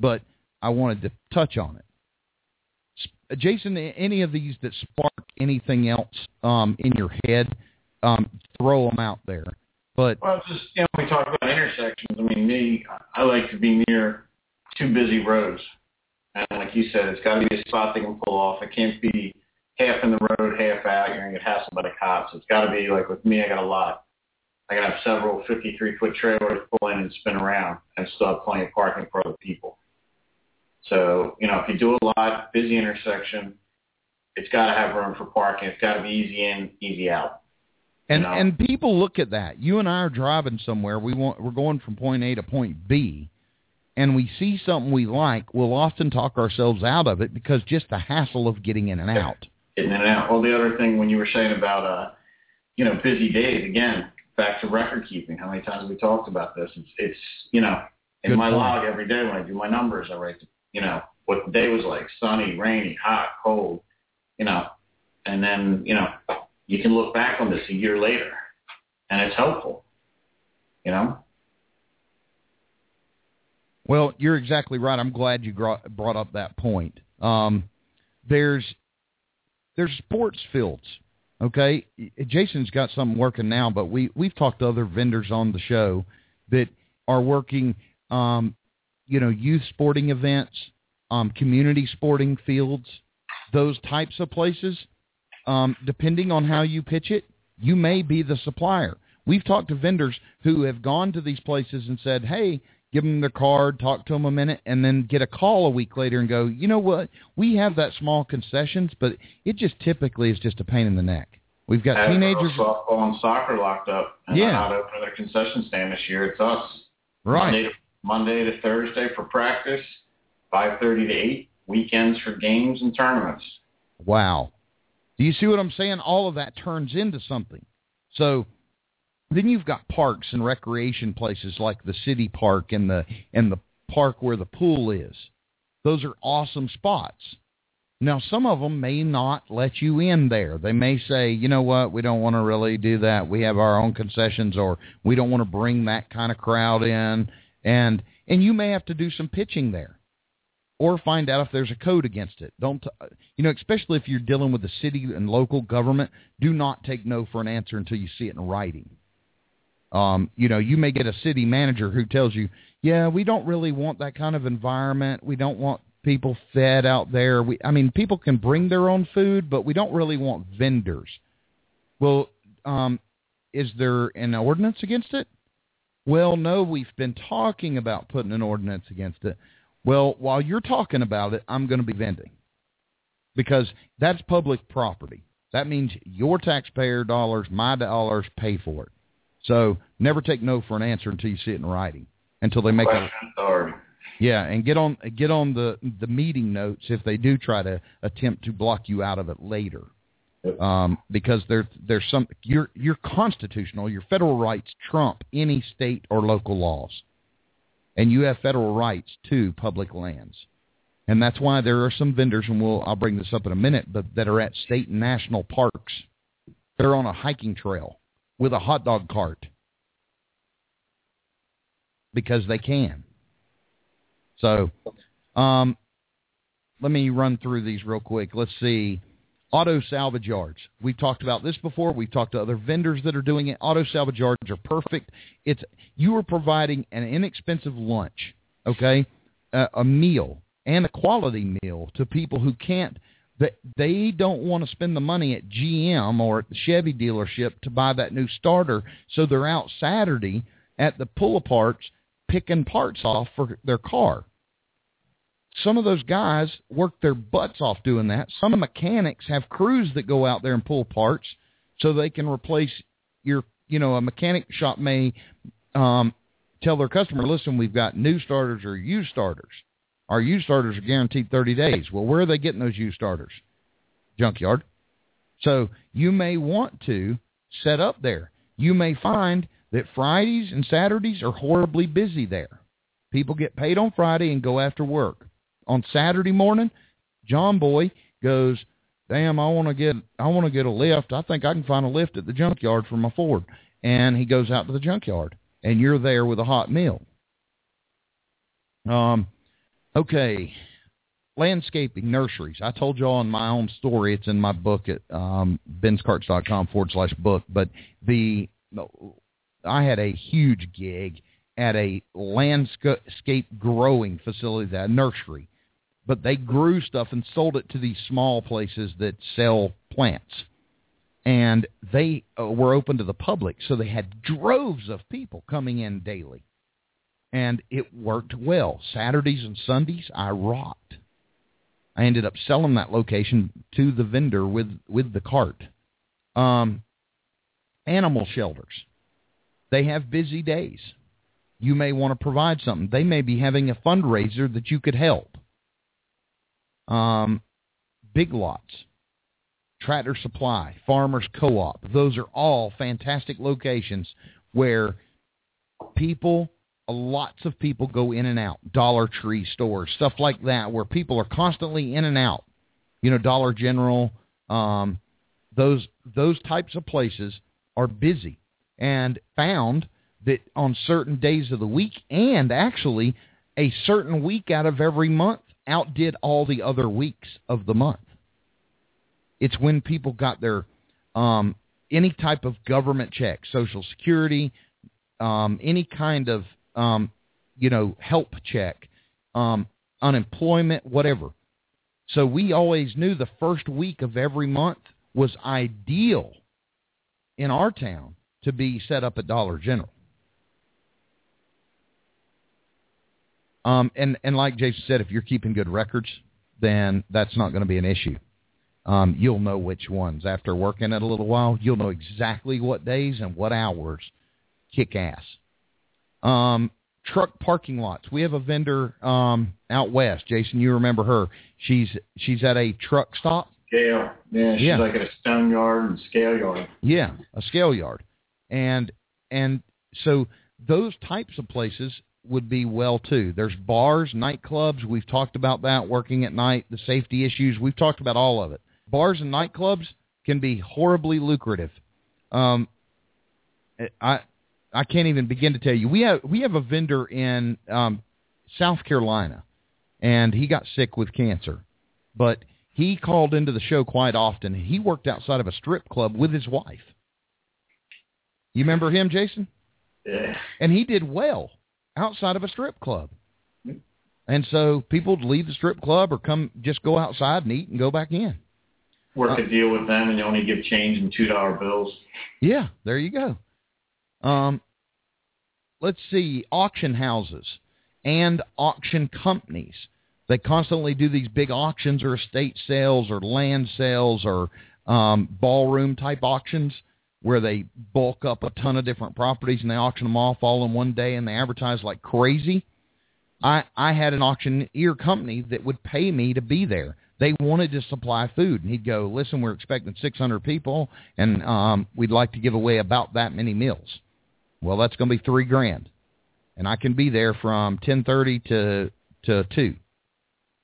but I wanted to touch on it. Jason, any of these that spark anything else um, in your head, um, throw them out there. But Well, just you know, we talk about intersections. I mean, me, I like to be near two busy roads, and like you said, it's got to be a spot they can pull off. It can't be half in the road, half out. You're gonna get hassled by the cops. It's got to be like with me. I got a lot. I got several 53 foot trailers pull in and spin around, and still have plenty of parking for other people. So you know, if you do a lot, busy intersection, it's got to have room for parking. It's got to be easy in, easy out. And know? and people look at that. You and I are driving somewhere. We want we're going from point A to point B, and we see something we like. We'll often talk ourselves out of it because just the hassle of getting in and out. getting in and out. Well, the other thing when you were saying about, uh, you know, busy days, again, back to record keeping. How many times have we talked about this? It's, it's you know, in Good my point. log every day when I do my numbers, I write, you know, what the day was like, sunny, rainy, hot, cold, you know, and then, you know, you can look back on this a year later, and it's helpful, you know. Well, you're exactly right. I'm glad you brought up that point. Um, there's there's sports fields. Okay, Jason's got something working now, but we we've talked to other vendors on the show that are working, um, you know, youth sporting events, um, community sporting fields, those types of places. Um, depending on how you pitch it, you may be the supplier. We've talked to vendors who have gone to these places and said, "Hey, give them their card, talk to them a minute, and then get a call a week later and go, you know what? We have that small concessions, but it just typically is just a pain in the neck. We've got Had teenagers, softball and soccer locked up, and Yeah. they're not opening their concession stand this year. It's us. Monday right? to, Monday to Thursday for practice, 5:30 to 8. Weekends for games and tournaments. Wow. Do you see what I'm saying? All of that turns into something. So then you've got parks and recreation places like the city park and the and the park where the pool is. Those are awesome spots. Now some of them may not let you in there. They may say, "You know what? We don't want to really do that. We have our own concessions or we don't want to bring that kind of crowd in." And and you may have to do some pitching there or find out if there's a code against it. Don't you know, especially if you're dealing with the city and local government, do not take no for an answer until you see it in writing. Um, you know, you may get a city manager who tells you, "Yeah, we don't really want that kind of environment. We don't want people fed out there. We, I mean, people can bring their own food, but we don't really want vendors." Well, um, is there an ordinance against it? Well, no, we've been talking about putting an ordinance against it. Well, while you're talking about it, I'm going to be vending because that's public property. That means your taxpayer dollars, my dollars, pay for it. So never take no for an answer until you see it in writing. Until they make a authority. yeah, and get on get on the the meeting notes if they do try to attempt to block you out of it later. Um, because there there's some your your constitutional your federal rights trump any state or local laws, and you have federal rights to public lands, and that's why there are some vendors, and we'll I'll bring this up in a minute, but that are at state and national parks. They're on a hiking trail with a hot dog cart because they can. So, um, let me run through these real quick. Let's see. Auto salvage yards. We've talked about this before. We've talked to other vendors that are doing it. Auto salvage yards are perfect. It's you are providing an inexpensive lunch, okay, uh, a meal and a quality meal to people who can't. That they don't want to spend the money at GM or at the Chevy dealership to buy that new starter, so they're out Saturday at the pull aparts picking parts off for their car some of those guys work their butts off doing that. Some mechanics have crews that go out there and pull parts so they can replace your, you know, a mechanic shop may um, tell their customer, listen, we've got new starters or used starters. Our used starters are guaranteed 30 days. Well, where are they getting those used starters? Junkyard. So you may want to set up there. You may find that Fridays and Saturdays are horribly busy there. People get paid on Friday and go after work on Saturday morning, John Boy goes, "Damn, I want to get I want to get a lift. I think I can find a lift at the junkyard for my Ford." And he goes out to the junkyard, and you're there with a hot meal. Um, okay, landscaping nurseries. I told y'all in my own story. It's in my book at um, benscarts.com forward slash book. But the I had a huge gig at a landscape growing facility, that nursery, but they grew stuff and sold it to these small places that sell plants. And they uh, were open to the public, so they had droves of people coming in daily. And it worked well. Saturdays and Sundays, I rocked. I ended up selling that location to the vendor with, with the cart. Um, animal shelters. They have busy days you may want to provide something. They may be having a fundraiser that you could help. Um, big lots, Tractor Supply, Farmers Co-op. Those are all fantastic locations where people, lots of people go in and out. Dollar Tree stores, stuff like that, where people are constantly in and out. You know, Dollar General, um, those those types of places are busy and found that on certain days of the week and actually a certain week out of every month outdid all the other weeks of the month. It's when people got their um, any type of government check, Social Security, um, any kind of um, you know help check, um, unemployment, whatever. So we always knew the first week of every month was ideal in our town to be set up at Dollar General. Um, and, and like Jason said, if you're keeping good records, then that's not going to be an issue. Um, you'll know which ones. After working it a little while, you'll know exactly what days and what hours kick ass. Um, truck parking lots. We have a vendor um, out west. Jason, you remember her. She's she's at a truck stop. Scale. Yeah, she's Yeah. like at a stone yard and scale yard. Yeah, a scale yard. And and so those types of places would be well too. There's bars, nightclubs. We've talked about that working at night, the safety issues. We've talked about all of it. Bars and nightclubs can be horribly lucrative. Um, I I can't even begin to tell you. We have we have a vendor in um, South Carolina, and he got sick with cancer, but he called into the show quite often. He worked outside of a strip club with his wife. You remember him, Jason? Yeah. and he did well outside of a strip club. And so people would leave the strip club or come just go outside and eat and go back in. Work a deal with them and you only give change in two dollar bills. Yeah, there you go. Um, let's see, auction houses and auction companies. They constantly do these big auctions or estate sales or land sales or um, ballroom type auctions where they bulk up a ton of different properties and they auction them off all in one day and they advertise like crazy. I I had an auctioneer company that would pay me to be there. They wanted to supply food, and he'd go, "Listen, we're expecting 600 people, and um, we'd like to give away about that many meals." Well, that's going to be three grand, and I can be there from 10:30 to to two.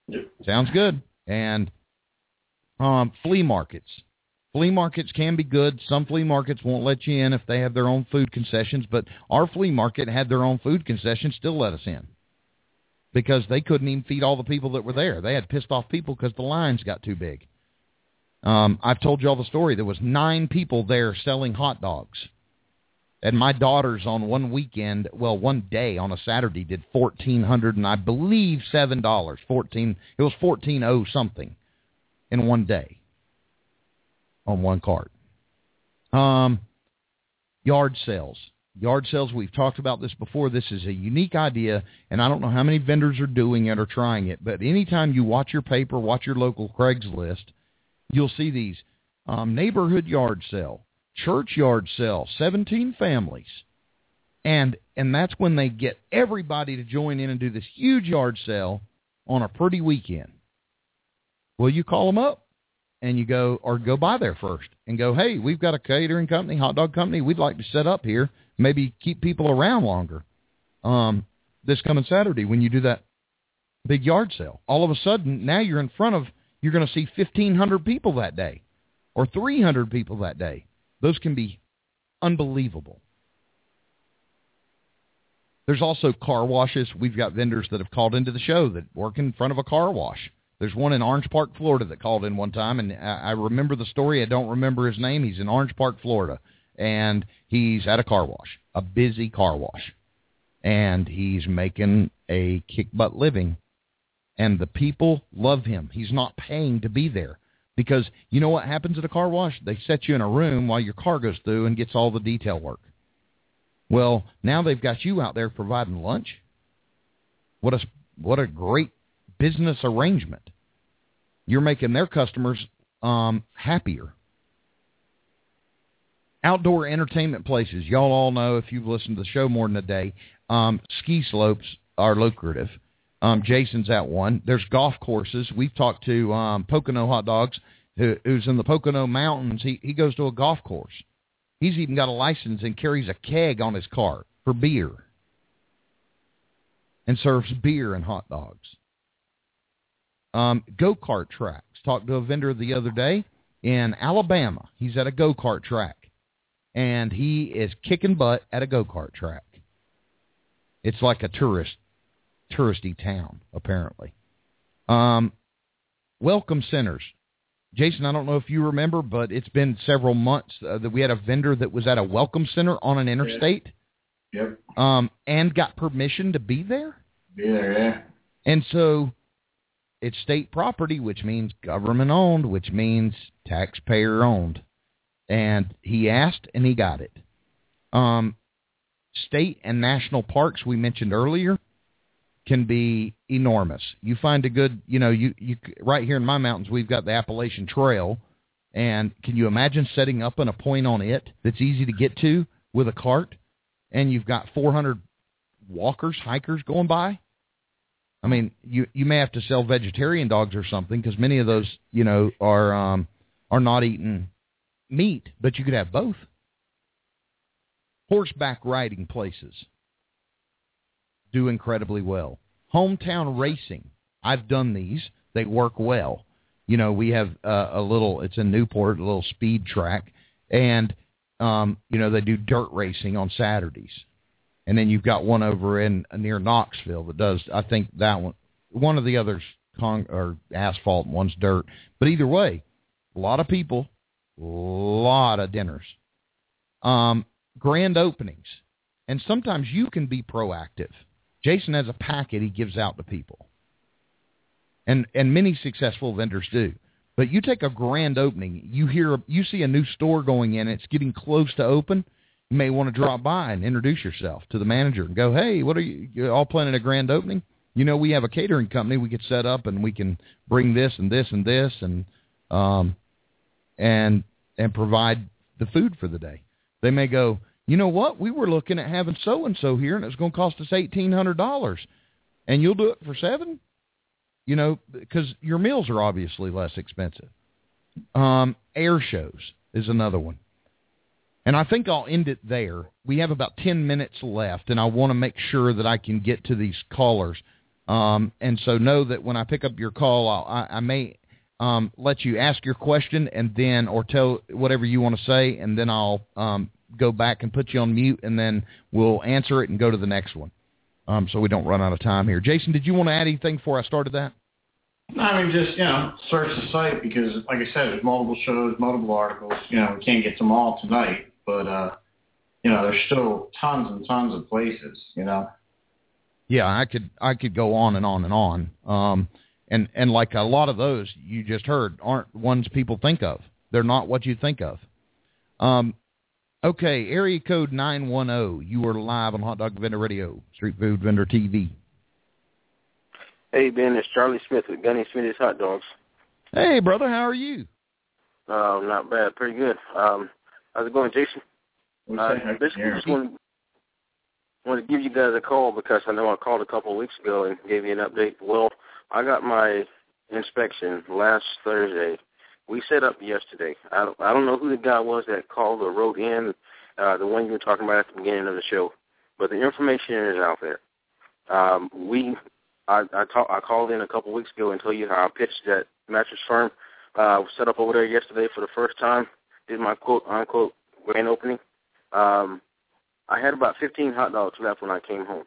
Yep. Sounds good. And um, flea markets. Flea markets can be good. Some flea markets won't let you in if they have their own food concessions, but our flea market had their own food concessions, still let us in because they couldn't even feed all the people that were there. They had pissed off people because the lines got too big. Um, I've told you all the story. There was nine people there selling hot dogs. And my daughters on one weekend, well, one day on a Saturday, did fourteen hundred and I believe seven dollars. Fourteen, it was fourteen oh something, in one day, on one cart. Um, yard sales. Yard sales, we've talked about this before. This is a unique idea, and I don't know how many vendors are doing it or trying it, but anytime you watch your paper, watch your local Craigslist, you'll see these um, neighborhood yard sale, church yard sale, 17 families. And and that's when they get everybody to join in and do this huge yard sale on a pretty weekend. Well, you call them up and you go or go by there first and go, "Hey, we've got a catering company, hot dog company. We'd like to set up here, maybe keep people around longer." Um, this coming Saturday when you do that big yard sale, all of a sudden now you're in front of you're going to see 1500 people that day or 300 people that day. Those can be unbelievable. There's also car washes. We've got vendors that have called into the show that work in front of a car wash. There's one in Orange Park, Florida that called in one time, and I remember the story. I don't remember his name. He's in Orange Park, Florida, and he's at a car wash, a busy car wash, and he's making a kick butt living, and the people love him. He's not paying to be there because you know what happens at a car wash? They set you in a room while your car goes through and gets all the detail work. Well, now they've got you out there providing lunch. What a what a great business arrangement. You're making their customers um, happier. Outdoor entertainment places. Y'all all know if you've listened to the show more than a day, um, ski slopes are lucrative. Um, Jason's at one. There's golf courses. We've talked to um, Pocono Hot Dogs, who, who's in the Pocono Mountains. He he goes to a golf course. He's even got a license and carries a keg on his cart for beer and serves beer and hot dogs. Um, go-kart tracks. Talked to a vendor the other day in Alabama. He's at a go-kart track, and he is kicking butt at a go-kart track. It's like a tourist, touristy town, apparently. Um, welcome centers. Jason, I don't know if you remember, but it's been several months uh, that we had a vendor that was at a welcome center on an interstate Yep. um, and got permission to be there. Be there, yeah. And so it's state property, which means government owned, which means taxpayer owned. And he asked and he got it. Um, state and national parks we mentioned earlier can be enormous. You find a good, you know, you you right here in my mountains we've got the Appalachian Trail, and can you imagine setting up an a point on it that's easy to get to with a cart, and you've got 400 walkers, hikers going by? I mean, you you may have to sell vegetarian dogs or something because many of those, you know, are um are not eating meat, but you could have both. Horseback riding places do incredibly well. Hometown racing, I've done these. They work well. You know, we have uh, a little. It's in Newport, a little speed track, and um, you know they do dirt racing on Saturdays and then you've got one over in near Knoxville that does. I think that one, one of the others, con or asphalt, and one's dirt. But either way, a lot of people, a lot of dinners, um, grand openings, and sometimes you can be proactive. Jason has a packet he gives out to people, and and many successful vendors do. But you take a grand opening, you hear you see a new store going in, it's getting close to open. You may want to drop by and introduce yourself to the manager and go, "Hey, what are you, you all planning a grand opening?" You know, we have a catering company we could set up and we can bring this and this and this and um and and provide the food for the day. They may go, you know what? We were looking at having so and so here, and it's going to cost us eighteen hundred dollars, and you'll do it for seven. You know, because your meals are obviously less expensive. Um, air shows is another one, and I think I'll end it there. We have about ten minutes left, and I want to make sure that I can get to these callers. Um, and so know that when I pick up your call, I, I may um, let you ask your question and then, or tell whatever you want to say, and then I'll um, go back and put you on mute, and then we'll answer it and go to the next one. Um, so we don't run out of time here. Jason, did you want to add anything before I started that? No, I mean, just, you know, search the site because, like I said, there's multiple shows, multiple articles. You know, we can't get them all tonight, but, uh, you know, there's still tons and tons of places, you know. Yeah, I could I could go on and on and on. Um, and and like a lot of those you just heard aren't ones people think of. They're not what you think of. Um, okay, area code nine one zero. You are live on Hot Dog Vendor Radio, Street Food Vendor TV. Hey Ben, it's Charlie Smith with Gunny Smith's Hot Dogs. Hey brother, how are you? Uh, not bad, pretty good. Um, how's it going, Jason? Uh, say hi to basically, just wanted, wanted to give you guys a call because I know I called a couple of weeks ago and gave you an update. Well, I got my inspection last Thursday. We set up yesterday. I don't, I don't know who the guy was that called or wrote in, uh, the one you were talking about at the beginning of the show, but the information is out there. Um, we, I, I, talk, I called in a couple of weeks ago and told you how I pitched that mattress firm. Uh, set up over there yesterday for the first time. Did my quote unquote grand opening. Um, I had about 15 hot dogs left when I came home.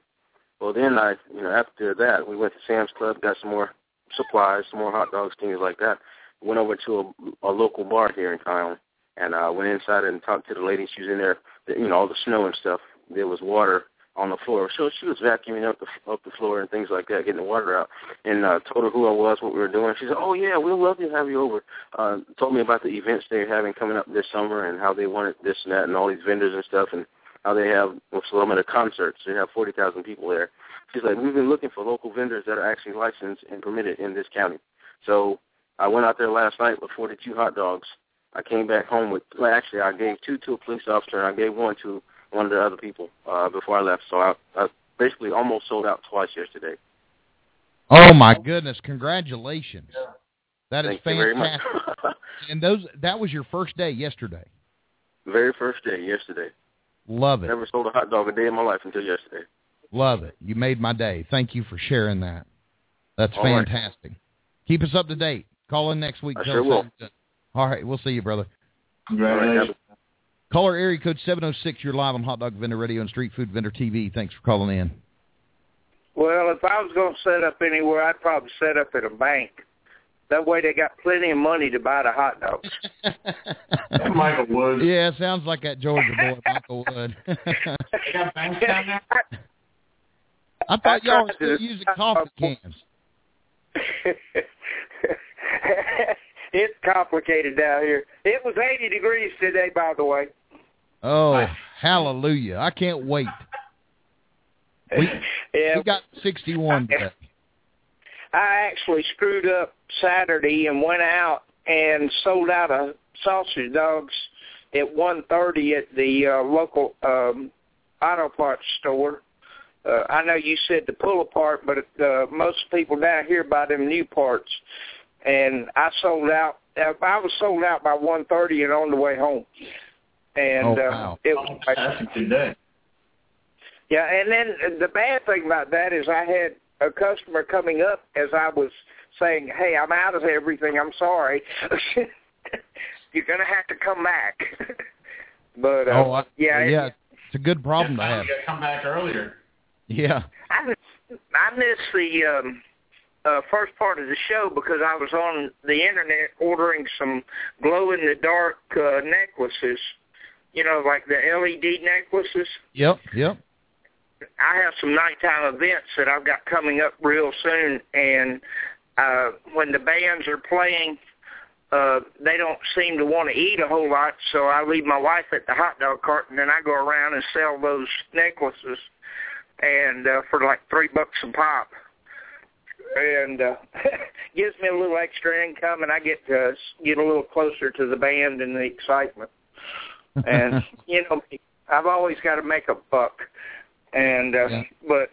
Well, then I, you know, after that, we went to Sam's Club, got some more supplies, some more hot dogs, things like that. Went over to a, a local bar here in town, and uh, went inside and talked to the lady. She was in there, you know, all the snow and stuff. There was water on the floor, so she was vacuuming up the up the floor and things like that, getting the water out. And uh, told her who I was, what we were doing. She said, "Oh yeah, we'll love to have you over." Uh, told me about the events they're having coming up this summer and how they wanted this and that and all these vendors and stuff and how they have some of concerts. They have forty thousand people there. She's like, we've been looking for local vendors that are actually licensed and permitted in this county. So I went out there last night with 42 hot dogs. I came back home with, well, actually, I gave two to a police officer, and I gave one to one of the other people uh, before I left. So I, I basically almost sold out twice yesterday. Oh my goodness! Congratulations. That is Thank you fantastic. and those that was your first day yesterday. very first day, yesterday. Love it. Never sold a hot dog a day in my life until yesterday. Love it. You made my day. Thank you for sharing that. That's All right. fantastic. Keep us up to date. Call in next week. I sure will. how you're doing. All right. We'll see you, brother. Congratulations. Caller area code 706. You're live on Hot Dog Vendor Radio and Street Food Vendor TV. Thanks for calling in. Well, if I was going to set up anywhere, I'd probably set up at a bank. That way they got plenty of money to buy the hot dogs. Michael Woods. yeah, sounds like that Georgia boy, Michael Wood. They got banks? I thought y'all were tried still to- using coffee cans. it's complicated down here. It was 80 degrees today, by the way. Oh, hallelujah. I can't wait. We, Yeah, we got 61 today. I actually screwed up Saturday and went out and sold out of sausage dogs at 1:30 at the uh, local um, auto parts store. Uh, I know you said the pull apart, but uh, most people down here buy them new parts. And I sold out. I was sold out by 1:30 and on the way home. And Oh, uh, it was That's a good day. yeah, and then the bad thing about that is I had a customer coming up as I was saying, "Hey, I'm out of everything. I'm sorry. You're gonna have to come back." but uh, Oh, I, yeah, yeah. It's a good problem to have. You got to come back earlier. Yeah. I miss- I missed the um, uh, first part of the show because I was on the internet ordering some glow in the dark uh, necklaces. You know, like the LED necklaces. Yep. Yep. I have some nighttime events that I've got coming up real soon, and uh, when the bands are playing, uh, they don't seem to want to eat a whole lot, so I leave my wife at the hot dog cart, and then I go around and sell those necklaces, and uh, for like three bucks a pop, and uh, gives me a little extra income, and I get to get a little closer to the band and the excitement. And you know, I've always got to make a buck, and uh, Yeah. but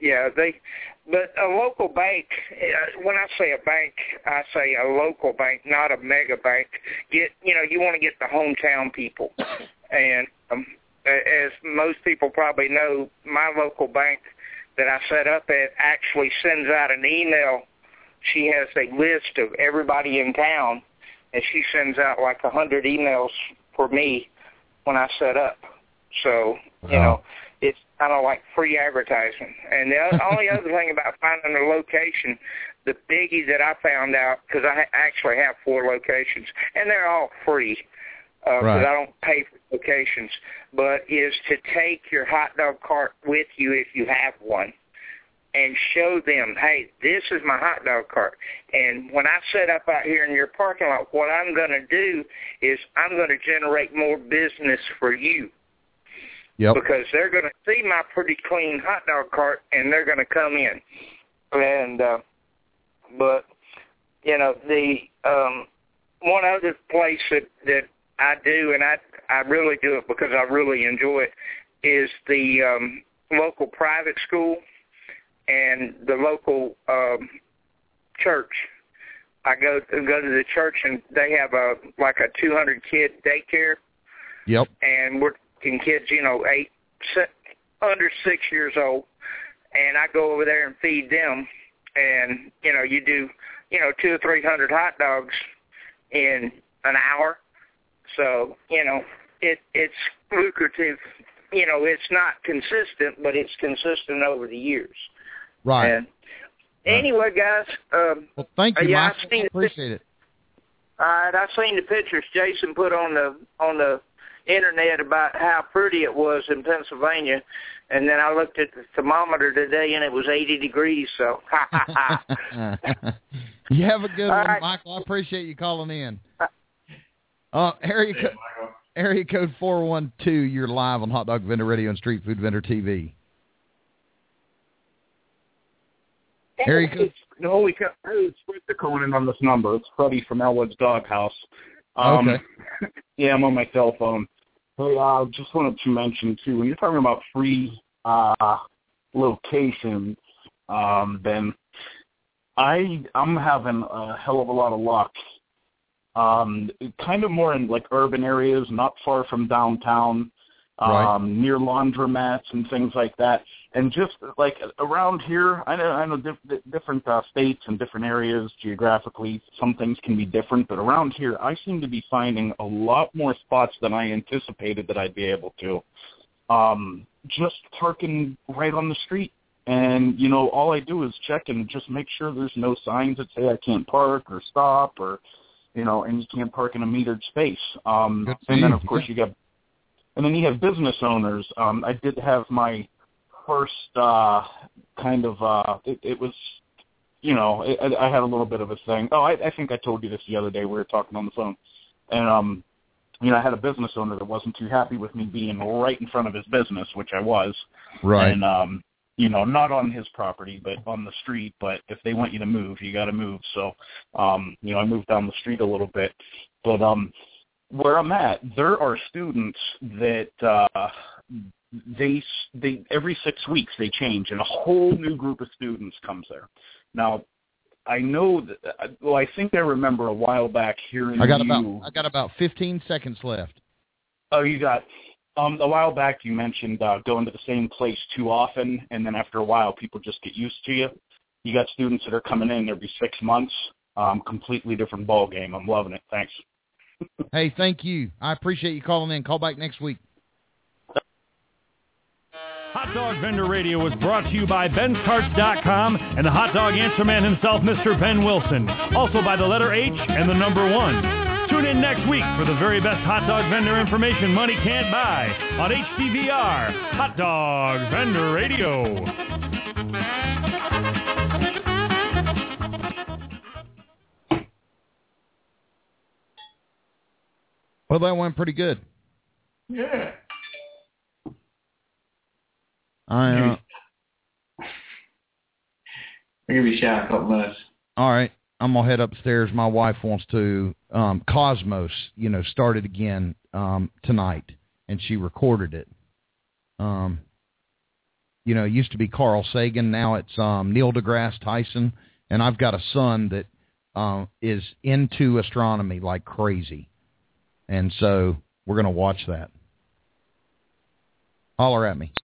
yeah, they. But a local bank, uh, when I say a bank, I say a local bank, not a mega bank. Get you know, you want to get the hometown people, and um, as most people probably know, my local bank that I set up at actually sends out an email. She has a list of everybody in town, and she sends out like a hundred emails for me when I set up. So you Wow. know, it's kind of like free advertising. And the o- only other thing about finding a location, the biggie that I found out because I actually have four locations, and they're all free uh, because Right. I don't pay for locations, but is to take your hot dog cart with you if you have one. And show them, hey, this is my hot dog cart. And when I set up out here in your parking lot, what I'm going to do is I'm going to generate more business for you Yep. because they're going to see my pretty clean hot dog cart and they're going to come in. And uh, but you know the um, one other place that that I do and I I really do it because I really enjoy it is the um, local private school and the local um, church. I go go to the church and they have a like a 200 kid daycare Yep. and we're kids, you know, eight, under six years old, and I go over there and feed them, and you know, you do, you know, two or three hundred hot dogs in an hour, so you know, it it's lucrative. You know, it's not consistent, but it's consistent over the years. Right. And anyway, guys, um, well, thank you, yeah, Michael. I've seen I it. appreciate it. All right, I seen the pictures Jason put on the on the internet about how pretty it was in Pennsylvania, and then I looked at the thermometer today and it was 80 degrees. So, ha ha ha. you have a good All one, right. Michael. I appreciate you calling in. Uh, area, co- area code 412, you're live on Hot Dog Vendor Radio and Street Food Vendor TV. Area code, Holy cow! It's Fred in on this number. It's Freddie from Elwood's Doghouse. Um, Okay. yeah, I'm on my cell phone. Hey, uh, just wanted to mention too, when you're talking about free uh, locations, um, then I I'm having a hell of a lot of luck. Um, kind of more in like urban areas, not far from downtown, um, Right. near laundromats and things like that. And just like around here, I know I know diff- different uh, states and different areas geographically, some things can be different. But around here, I seem to be finding a lot more spots than I anticipated that I'd be able to. Um, just parking right on the street, and you know, all I do is check and just make sure there's no signs that say I can't park or stop or you know, and you can't park in a metered space. Um, and then of course you got, and then you have business owners. Um, I did have my first uh, kind of, uh, it, it was, you know, I, I had a little bit of a thing. Oh, I, I think I told you this the other day. We were talking on the phone, and um, you know, I had a business owner that wasn't too happy with me being right in front of his business, which I was. right. And um, you know, not on his property, but on the street. But if they want you to move, you got to move. So, um, you know, I moved down the street a little bit. But um, where I'm at, there are students that uh, they they every six weeks they change, and a whole new group of students comes there. Now, I know that. Well, I think I remember a while back hearing I got you. about I got about 15 seconds left. Oh, you got. Um, a while back, you mentioned uh, going to the same place too often, and then after a while, people just get used to you. You got students that are coming in every six months. Um, completely different ball game. I'm loving it. Thanks. Hey, thank you. I appreciate you calling in. Call back next week. Hot Dog Vendor Radio was brought to you by Ben'sCarts.com and the hot dog answer man himself, Mr. Ben Wilson. Also by the letter H and the number one. Tune Tune in next week for the very best hot dog vendor information money can't buy on HDVR, Hot Dog Vendor Radio. Well, that went pretty good. Yeah. I uh, I'll give you a shout in a couple minutes. all right. I'm gonna head upstairs. My wife wants to um Cosmos, you know, started again um tonight and she recorded it. Um you know, it used to be Carl Sagan, now it's um Neil deGrasse Tyson, and I've got a son that um is into astronomy like crazy. And so we're gonna watch that. Holler at me.